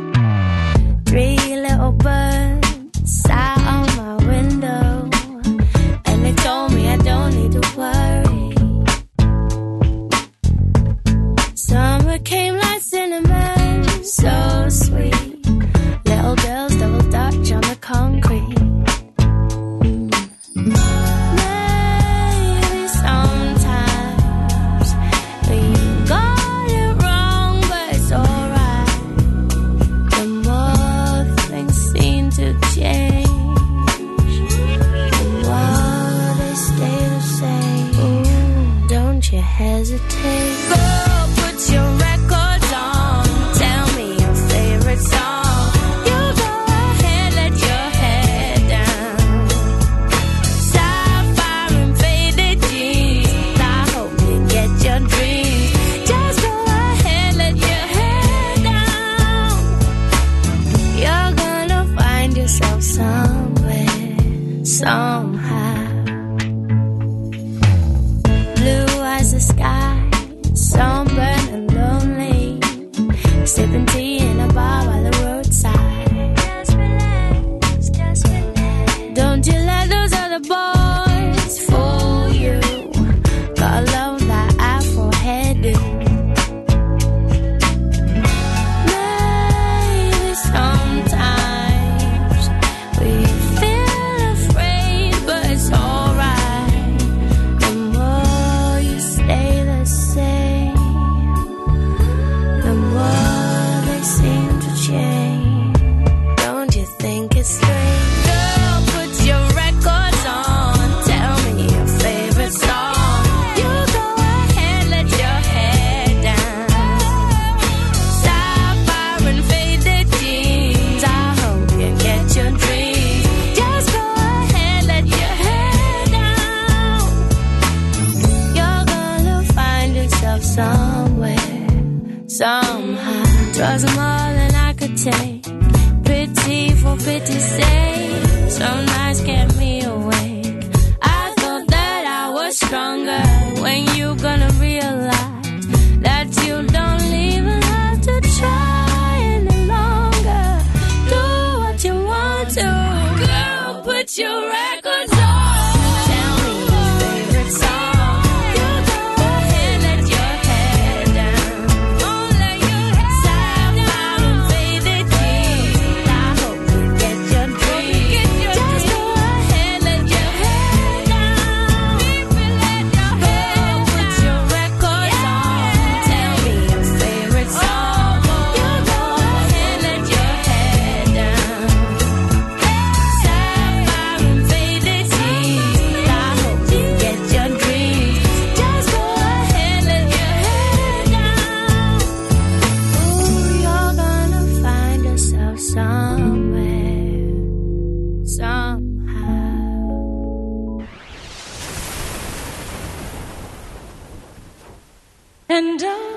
Podcast. 17 Drugs are all than I could take. Pity for pity's sake. Some nights kept me awake. I thought that I was stronger. When you gonna reach? And I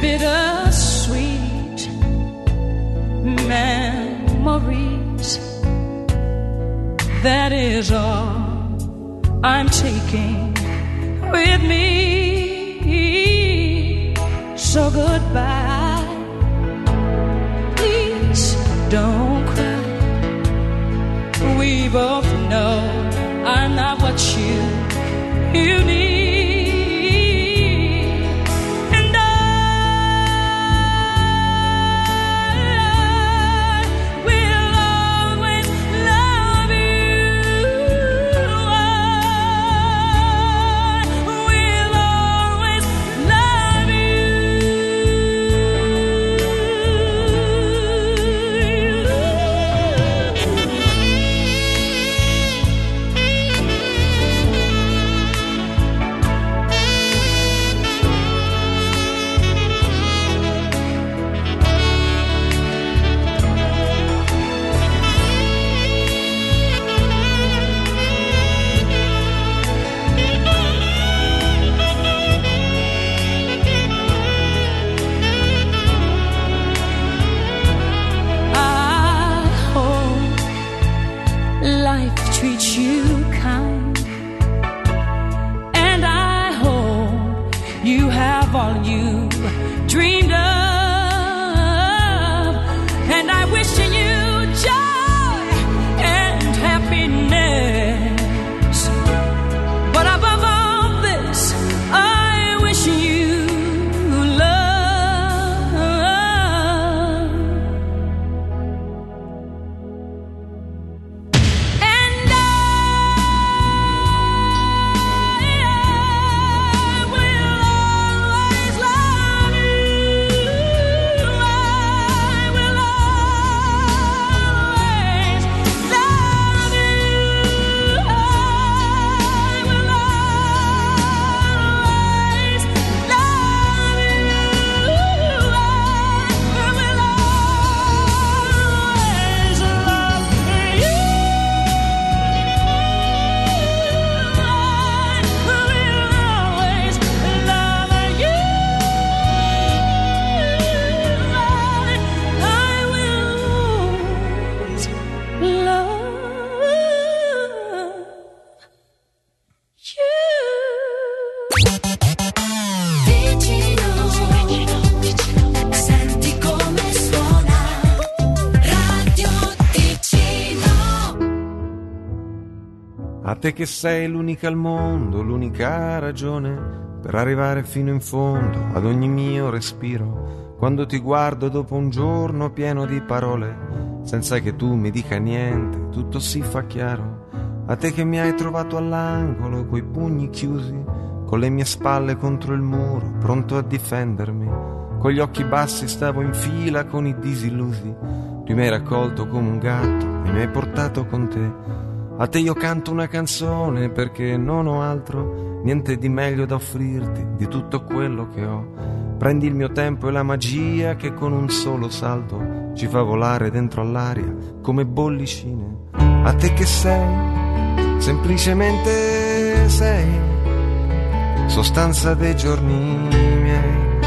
bittersweet memories. That is all I'm taking with me. So goodbye. Please don't cry. We both A te che sei l'unica al mondo, l'unica ragione per arrivare fino in fondo ad ogni mio respiro. Quando ti guardo dopo un giorno pieno di parole, senza che tu mi dica niente, tutto si fa chiaro. A te che mi hai trovato all'angolo, coi pugni chiusi, con le mie spalle contro il muro, pronto a difendermi. Con gli occhi bassi stavo in fila con i disillusi. Tu mi hai raccolto come un gatto e mi hai portato con te. A te io canto una canzone perché non ho altro, niente di meglio da offrirti di tutto quello che ho. Prendi il mio tempo e la magia che con un solo salto ci fa volare dentro all'aria come bollicine. A te che sei, semplicemente sei, sostanza dei giorni miei,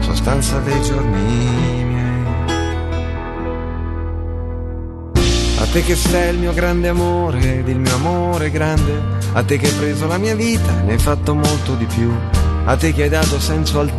sostanza dei giorni miei. Te che sei il mio grande amore ed il mio amore grande, a te che hai preso la mia vita, ne hai fatto molto di più, a te che hai dato senso al